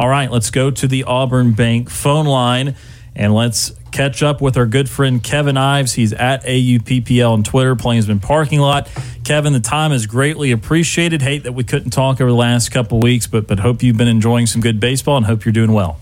All right, let's go to the Auburn Bank phone line and let's catch up with our good friend Kevin Ives. He's at AUPPL on Twitter, playing Plainsman Parking Lot. Kevin, the time is greatly appreciated. Hate that we couldn't talk over the last couple weeks, but but hope you've been enjoying some good baseball and hope you're doing well.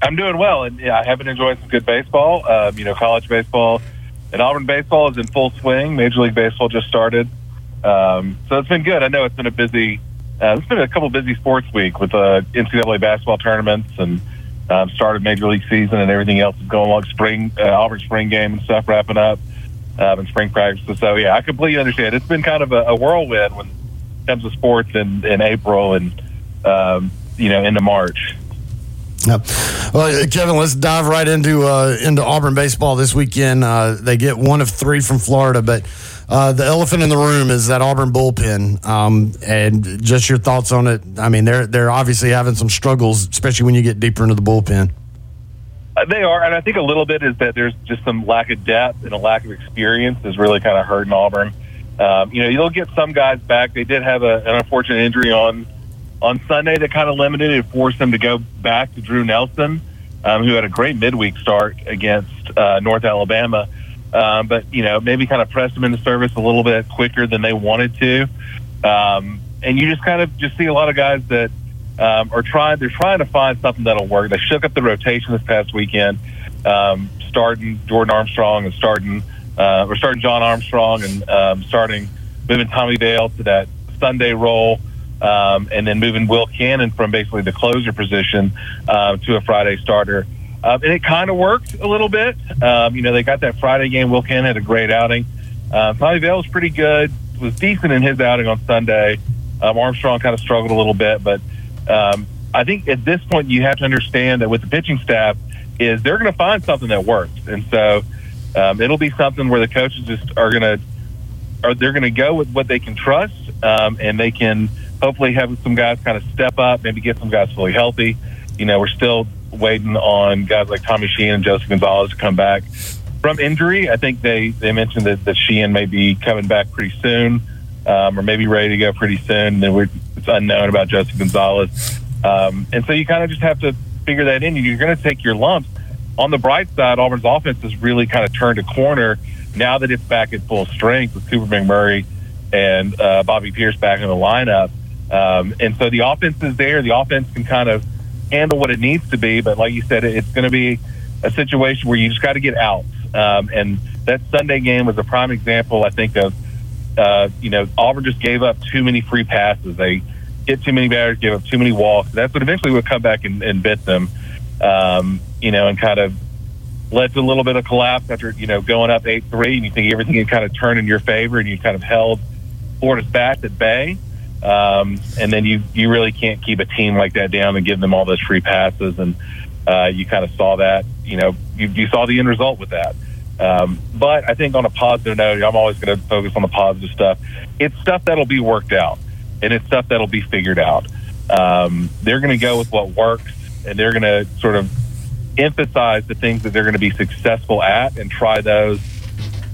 I'm doing well, and yeah, I have been enjoying some good baseball. Um, you know, college baseball and Auburn baseball is in full swing. Major League Baseball just started, um, so it's been good. I know it's been a busy. Uh, it's been a couple busy sports week with uh, NCAA basketball tournaments and um, started Major League season and everything else is going along. Spring uh, Auburn spring game and stuff wrapping up, um, and spring practices. So yeah, I completely understand. It's been kind of a, a whirlwind when it comes to sports in, in April and um, you know into March. Yeah. Well, Kevin, let's dive right into uh, into Auburn baseball this weekend. Uh, they get one of three from Florida, but uh, the elephant in the room is that Auburn bullpen, um, and just your thoughts on it. I mean, they're they're obviously having some struggles, especially when you get deeper into the bullpen. Uh, they are, and I think a little bit is that there's just some lack of depth and a lack of experience is really kind of hurting Auburn. Um, you know, you'll get some guys back. They did have a, an unfortunate injury on on Sunday that kind of limited it, forced them to go back to Drew Nelson, um, who had a great midweek start against uh, North Alabama. Um, but you know, maybe kind of pressed them into service a little bit quicker than they wanted to. Um, and you just kind of just see a lot of guys that um, are trying. They're trying to find something that'll work. They shook up the rotation this past weekend, um, starting Jordan Armstrong and starting uh, or starting John Armstrong and um, starting moving Tommy Vail to that Sunday role um, and then moving Will Cannon from basically the closer position uh, to a Friday starter. Um, and it kind of worked a little bit. Um, you know, they got that Friday game. Cannon had a great outing. Uh, Tommy Vail was pretty good, was decent in his outing on Sunday. Um, Armstrong kind of struggled a little bit, but um, I think at this point you have to understand that with the pitching staff is they're going to find something that works, and so um, it'll be something where the coaches just are going to are they're going to go with what they can trust, and they can hopefully have some guys kind of step up, maybe get some guys fully healthy. You know, we're still waiting on guys like Tommy Sheehan and Joseph Gonzalez to come back from injury. I think they, they mentioned that, that Sheehan may be coming back pretty soon um, or maybe ready to go pretty soon. Then we're, it's unknown about Joseph Gonzalez. Um, and so you kind of just have to figure that in. You're going to take your lumps. On the bright side, Auburn's offense has really kind of turned a corner now that it's back at full strength with Cooper McMurray and uh, Bobby Peirce back in the lineup. Um, and so the offense is there. The offense can kind of handle what it needs to be. But like you said, it's going to be a situation where you just got to get out. Um, and that Sunday game was a prime example, I think, of, uh, you know, Auburn just gave up too many free passes. They hit too many batters, gave up too many walks. That's what eventually would come back and, and bit them, um, you know, and kind of led to a little bit of collapse after, you know, going up 8 3. And you think everything had kind of turned in your favor and you kind of held Florida's bats at bay. Um, and then you you really can't keep a team like that down and give them all those free passes. And uh, you kind of saw that. You know, you, you saw the end result with that. Um, but I think on a positive note, I'm always going to focus on the positive stuff. It's stuff that'll be worked out, and it's stuff that'll be figured out. Um, they're going to go with what works, and they're going to sort of emphasize the things that they're going to be successful at and try those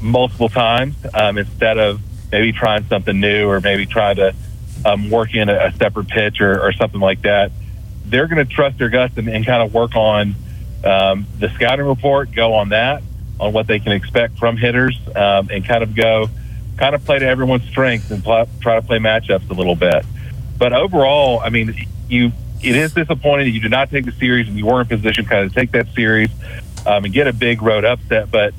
multiple times um, instead of maybe trying something new or maybe try to um, work in a, a separate pitch or, or something like that, they're going to trust their guts and, and kind of work on um, the scouting report, go on that, on what they can expect from hitters, um, and kind of go, kind of play to everyone's strengths and pl- try to play matchups a little bit. But overall, I mean, you it is disappointing that you did not take the series and you were in position kind of take that series um, and get a big road upset. But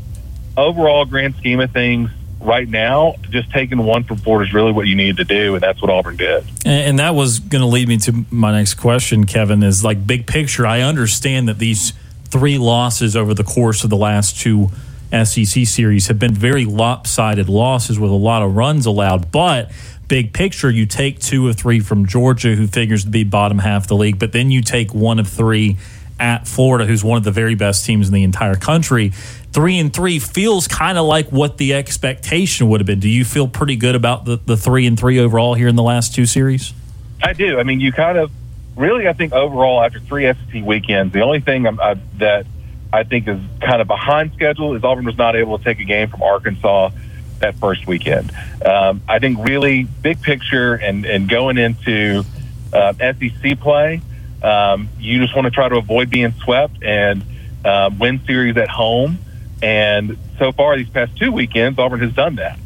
overall, grand scheme of things, right now, just taking one from Florida is really what you need to do, and that's what Auburn did. And, that was going to lead me to my next question, Kevin. Is like big picture. I understand that these three losses over the course of the last two SEC series have been very lopsided losses with a lot of runs allowed, but. Big picture, you take two or three from Georgia, who figures to be bottom half of the league, but then you take one of three at Florida, who's one of the very best teams in the entire country three and three feels kind of like what the expectation would have been. Do you feel pretty good about the, the three and three overall here in the last two series? I do. I mean, you kind of really, I think overall after three SEC weekends, the only thing I, that I think is kind of behind schedule is Auburn was not able to take a game from Arkansas that first weekend. Um, I think really big picture and, and going into uh, SEC play, Um, you just want to try to avoid being swept and um, win series at home. And so far, these past two weekends, Auburn has done that.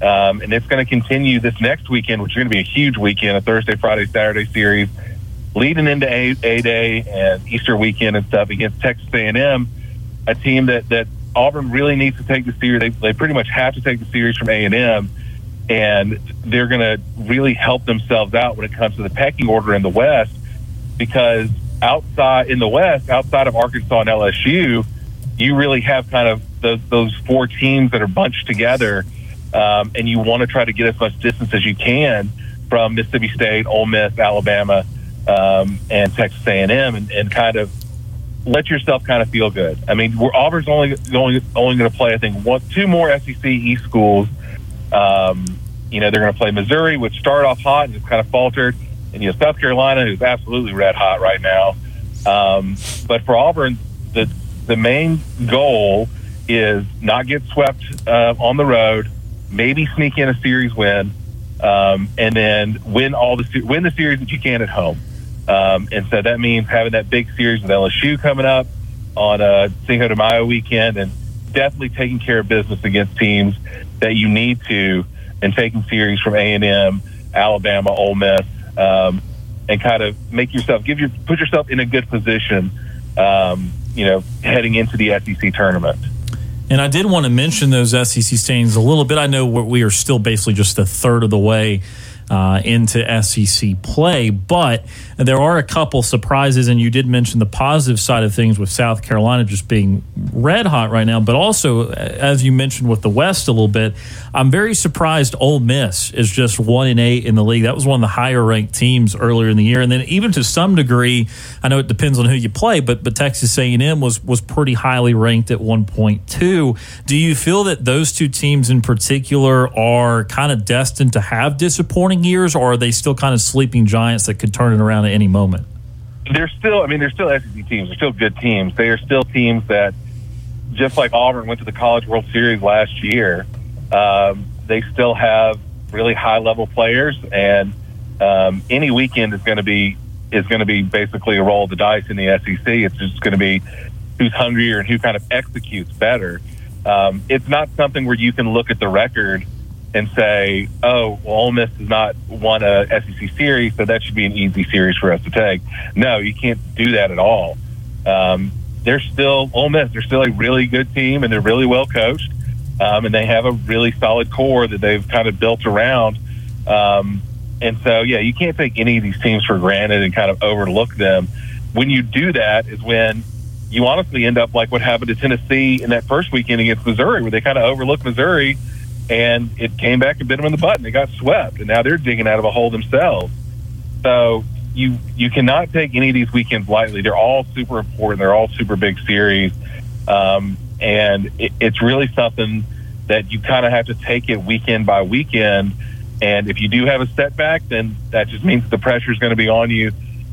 Um, and it's going to continue this next weekend, which is going to be a huge weekend, a Thursday, Friday, Saturday series, leading into A, a Day and Easter weekend and stuff against Texas A&M, a team that, that Auburn really needs to take the series. They, they pretty much have to take the series from A&M, and they're going to really help themselves out when it comes to the pecking order in the West because outside in the West, outside of Arkansas and LSU, you really have kind of those, those four teams that are bunched together, um, and you want to try to get as much distance as you can from Mississippi State, Ole Miss, Alabama, um, and Texas A&M, and, and kind of let yourself kind of feel good. I mean, we're, Auburn's only only only going to play, I think, one, two more SEC East schools. Um, you know, they're going to play Missouri, which started off hot and just kind of faltered, and you know South Carolina, who's absolutely red hot right now. Um, but for Auburn, the the main goal is not get swept uh, on the road, maybe sneak in a series win, um, and then win all the win the series that you can at home. Um, and so that means having that big series with LSU coming up on a Cinco de Mayo weekend, and definitely taking care of business against teams that you need to, and taking series from A and M, Alabama, Ole Miss, um, and kind of make yourself give your put yourself in a good position. Um, you know, heading into the SEC tournament. And I did want to mention those SEC standings a little bit. I know we are still basically just a third of the way uh, into SEC play. But there are a couple surprises, and you did mention the positive side of things with South Carolina just being red hot right now. But also, as you mentioned with the West a little bit, I'm very surprised Ole Miss is just one and eight in the league. That was one of the higher ranked teams earlier in the year, and then even to some degree, I know it depends on who you play, but but Texas A&M was was pretty highly ranked at 1.2. Do you feel that those two teams in particular are kind of destined to have disappointing years, or are they still kind of sleeping giants that could turn it around at any moment? They're still, I mean, they're still SEC teams. They're still good teams. They are still teams that, just like Auburn went to the College World Series last year, um, they still have really high level players, and um, any weekend is going to be is going to be basically a roll of the dice in the SEC. It's just going to be who's hungrier and who kind of executes better. Um, it's not something where you can look at the record and say, "Oh, well, Ole Miss has not won a SEC series, so that should be an easy series for us to take." No, you can't do that at all. Um, they're still Ole Miss. They're still a really good team, and they're really well coached, um, and they have a really solid core that they've kind of built around. Um, and so, yeah, you can't take any of these teams for granted and kind of overlook them. When you do that, is when you honestly end up like what happened to Tennessee in that first weekend against Missouri, where they kind of overlooked Missouri and it came back and bit them in the butt, and they got swept, and now they're digging out of a hole themselves. So you you cannot take any of these weekends lightly. They're all super important. They're all super big series, um, and it, it's really something that you kind of have to take it weekend by weekend. And if you do have a setback, then that just means the pressure is going to be on you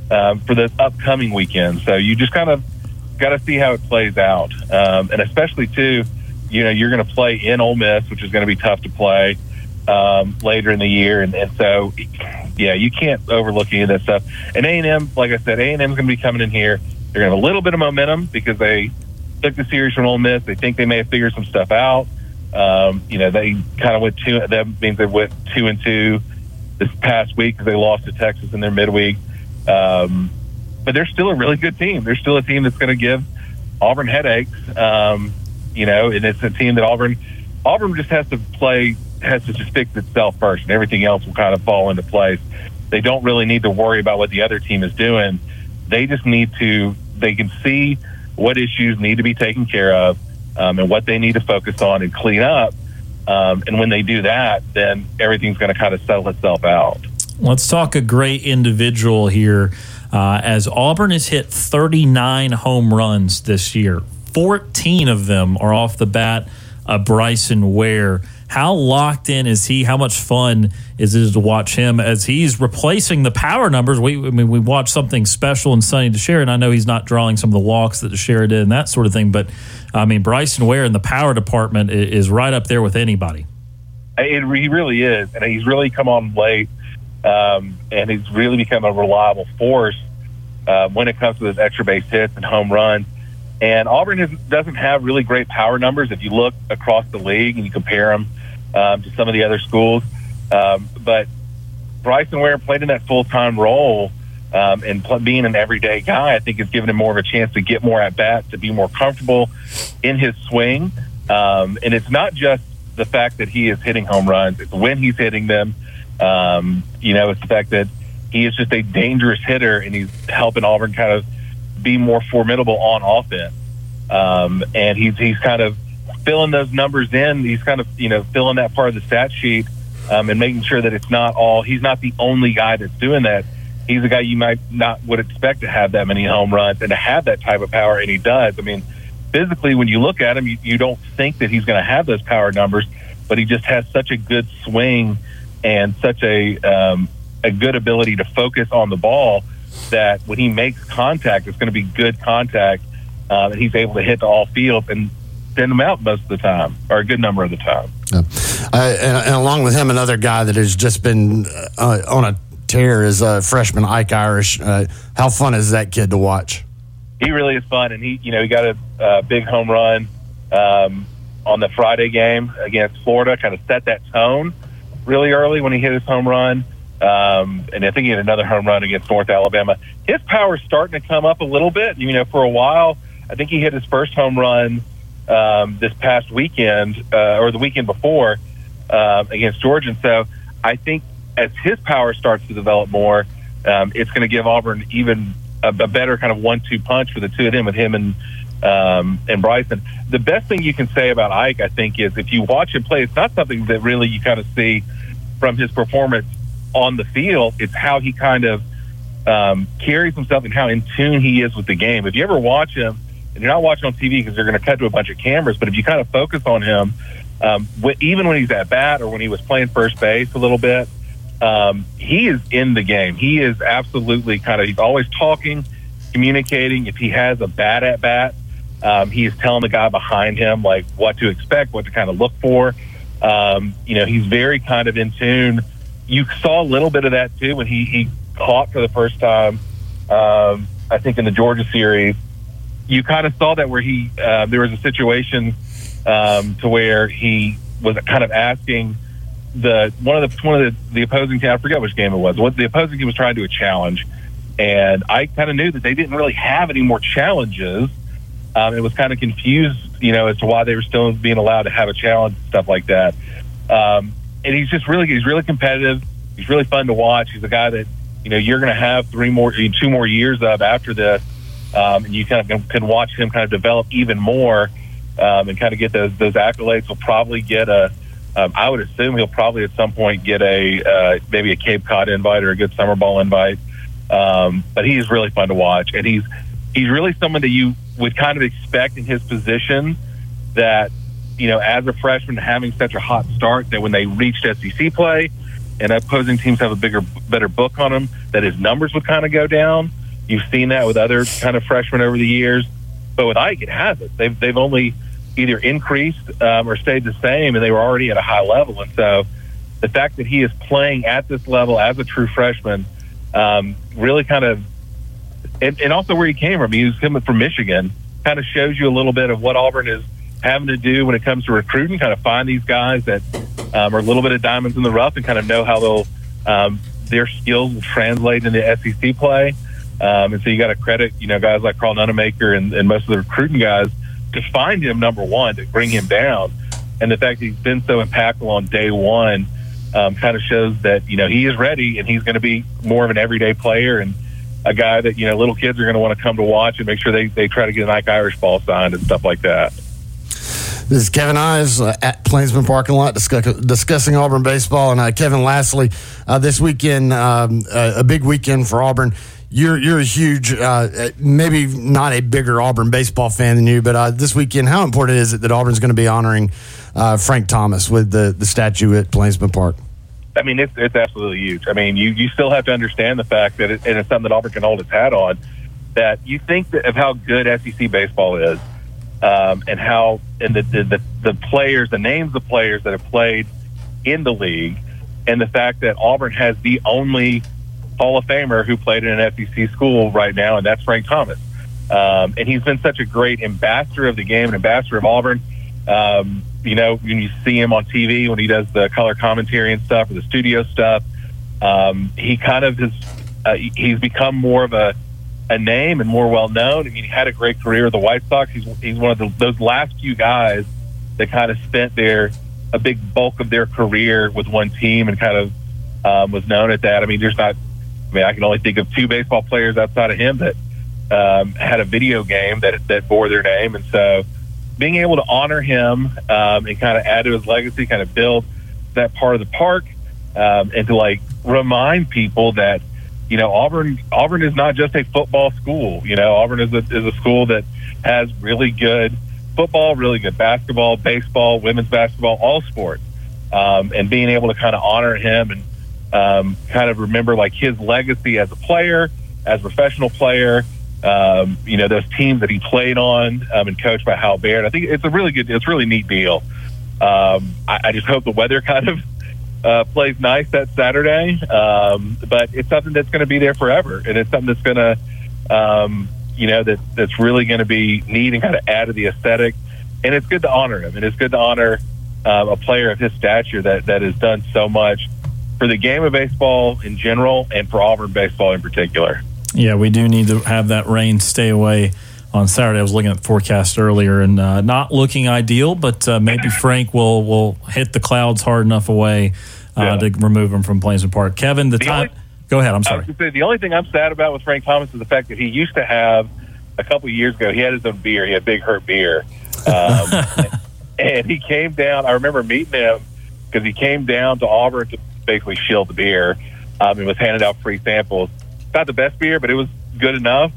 um, for the upcoming weekend. So you just kind of got to see how it plays out, um, and especially too you know, you're going to play in Ole Miss, which is going to be tough to play um, later in the year, and, and so yeah, you can't overlook any of that stuff. And A and M, like I said, A and M is going to be coming in here. They're going to have a little bit of momentum because they took the series from Ole Miss. They think they may have figured some stuff out. Um, you know, they kind of went two. That means they went two and two this past week because they lost to Texas in their midweek. Um, but they're still a really good team. They're still a team that's going to give Auburn headaches. Um, you know, and it's a team that Auburn Auburn just has to play has to just fix itself first, and everything else will kind of fall into place. They don't really need to worry about what the other team is doing. They just need to they can see what issues need to be taken care of um, and what they need to focus on and clean up. Um, and when they do that, then everything's going to kind of settle itself out. Let's talk a great individual here. Uh, as Auburn has hit 39 home runs this year, 14 of them are off the bat. Uh, Bryson Ware. How locked in is he? How much fun is it to watch him as he's replacing the power numbers? We, I mean, we watched something special and Sonny DiChiara, and I know he's not drawing some of the walks that DeShera did and that sort of thing, but I mean, Bryson Ware in the power department is right up there with anybody. It, he really is, and he's really come on late, um, and he's really become a reliable force uh, when it comes to those extra base hits and home runs. And Auburn doesn't have really great power numbers if you look across the league and you compare them um, to some of the other schools. Um, but Bryson Ware played in that full time role um, and pl- being an everyday guy, I think has given him more of a chance to get more at bats, to be more comfortable in his swing. Um, and it's not just the fact that he is hitting home runs; it's when he's hitting them. Um, you know, it's the fact that he is just a dangerous hitter, and he's helping Auburn kind of be more formidable on offense. Um, and he's he's kind of filling those numbers in. He's kind of you know filling that part of the stat sheet um, and making sure that it's not all. He's not the only guy that's doing that. He's a guy you might not would expect to have that many home runs and to have that type of power, and he does. I mean, physically, when you look at him, you, you don't think that he's going to have those power numbers, but he just has such a good swing and such a um, a good ability to focus on the ball that when he makes contact, it's going to be good contact, uh, and he's able to hit to all fields and send them out most of the time, or a good number of the time. Yeah. Uh, and, and, along with him, another guy that has just been uh, on a tear is uh, freshman Ike Irish. Uh, how fun is that kid to watch? He really is fun, and he, you know, he got a big home run um, on the Friday game against Florida. Kind of set that tone really early when he hit his home run. Um, and I think he had another home run against North Alabama. His power's starting to come up a little bit. You know, for a while, I think he hit his first home run um, this past weekend uh, or the weekend before uh, against Georgia. And so I think as his power starts to develop more, um, it's going to give Auburn even a, a, better kind of one-two punch for the two of them, with him and um, and Bryson. The best thing you can say about Ike, I think, is if you watch him play, it's not something that really you kind of see from his performance on the field. It's how he kind of um, carries himself and how in tune he is with the game. If you ever watch him, and you're not watching on TV because they're going to cut to a bunch of cameras, but if you kind of focus on him, um, even when he's at bat or when he was playing first base a little bit, um, he is in the game. He is absolutely kind of, he's always talking, communicating. If he has a bad at bat, um, is telling the guy behind him, like, what to expect, what to kind of look for. Um, you know, he's very kind of in tune. You saw a little bit of that too when he, he caught for the first time, um, I think in the Georgia series. You kind of saw that where he, uh, there was a situation um, to where he was kind of asking the one of the one of the, the opposing team. I forget which game it was. What the opposing team was trying to do a challenge, and I kind of knew that they didn't really have any more challenges. Um, it was kind of confused, you know, as to why they were still being allowed to have a challenge and stuff like that. Um, and he's just really he's really competitive. He's really fun to watch. He's a guy that you know you're going to have three more, two more years of after this, um, and you kind of can watch him kind of develop even more um, and kind of get those those accolades. He'll probably get a. Um, I would assume he'll probably at some point get a uh, maybe a Cape Cod invite or a good summer ball invite. Um, but he's really fun to watch, and he's he's really someone that you would kind of expect in his position that you know as a freshman having such a hot start that when they reached SEC play and opposing teams have a bigger better book on him that his numbers would kind of go down. You've seen that with other kind of freshmen over the years, but with Ike it hasn't. They've they've only either increased um, or stayed the same, and they were already at a high level. And so, the fact that he is playing at this level as a true freshman um, really kind of, and, and, also where he came from, he was coming from Michigan, kind of shows you a little bit of what Auburn is having to do when it comes to recruiting. Kind of find these guys that um, are a little bit of diamonds in the rough, and kind of know how they'll um, their skills will translate into SEC play. Um, and so you got to credit, you know, guys like Karl Nonemaker and, and most of the recruiting guys to find him number one to bring him down, and the fact that he's been so impactful on day one um, kind of shows that you know he is ready and he's going to be more of an everyday player and a guy that you know little kids are going to want to come to watch and make sure they they try to get an Ike Irish ball signed and stuff like that. This is Kevin Ives uh, at Plainsman Parking Lot discuss, discussing Auburn baseball. And uh, Kevin, lastly, uh, this weekend, um, a big weekend for Auburn you're you're a huge, uh, maybe not a bigger Auburn baseball fan than you, but uh, this weekend, how important is it that Auburn's going to be honoring uh, Frank Thomas with the the statue at Plainsman Park? I mean, it's it's absolutely huge. I mean, you you still have to understand the fact that it, and it's something that Auburn can hold its hat on. That you think of how good SEC baseball is, um, and how and the, the the players, the names of players that have played in the league, and the fact that Auburn has the only Hall of Famer who played in an SEC school right now, and that's Frank Thomas. Um, and he's been such a great ambassador of the game and ambassador of Auburn. Um, you know, when you see him on TV when he does the color commentary and stuff or the studio stuff, um, he kind of has uh, he's become more of a a name and more well known. I mean, he had a great career with the White Sox. He's he's one of the, those last few guys that kind of spent their a big bulk of their career with one team and kind of um, was known at that. I mean, there's not. I mean, I can only think of two baseball players outside of him that um, had a video game that that bore their name, and so being able to honor him um, and kind of add to his legacy, kind of build that part of the park, um, and to like remind people that you know Auburn Auburn is not just a football school. You know, Auburn is a is a school that has really good football, really good basketball, baseball, women's basketball, all sports, um, and being able to kind of honor him and um, kind of remember like his legacy as a player, as a professional player, um, you know, those teams that he played on um, and coached by Hal Baird. I think it's a really good, it's a really neat deal. Um, I, I just hope the weather kind of uh, plays nice that Saturday, um, but it's something that's going to be there forever, and it's something that's going to, um, you know, that that's really going to be neat and kind of add to the aesthetic. And it's good to honor him, and it's good to honor um, a player of his stature that that has done so much for the game of baseball in general, and for Auburn baseball in particular. Yeah, we do need to have that rain stay away on Saturday. I was looking at the forecast earlier and uh, not looking ideal, but uh, maybe Frank will will hit the clouds hard enough away uh, yeah. to remove them from Plainsman Park. Kevin, the, the time. Only, go ahead. I'm sorry. Say, the only thing I'm sad about with Frank Thomas is the fact that he used to have a couple years ago. He had his own beer. He had Big Hurt beer, um, and he came down. I remember meeting him because he came down to Auburn to basically shield the beer um, and was handing out free samples not the best beer, but it was good enough.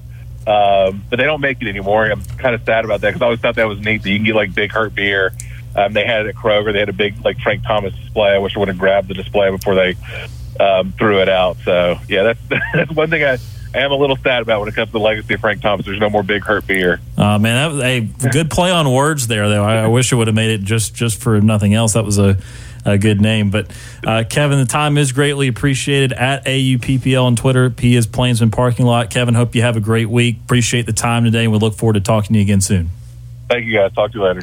Um, but they don't make it anymore. I'm kind of sad about that because I always thought that was neat that you can get like Big Hurt beer. Um, they had it at Kroger. They had a big like Frank Thomas display. I wish I would have grabbed the display before they um, threw it out. So yeah, that's that's one thing I, I am a little sad about when it comes to the legacy of Frank Thomas. There's no more Big Hurt beer. Uh, man, that was a good play on words there, though. I, I wish it would have made it just just for nothing else. That was a a good name. But uh, Kevin, the time is greatly appreciated at AUPPL on Twitter. P is Plainsman Parking Lot. Kevin, hope you have a great week. Appreciate the time today, and we look forward to talking to you again soon. Thank you, guys. Talk to you later.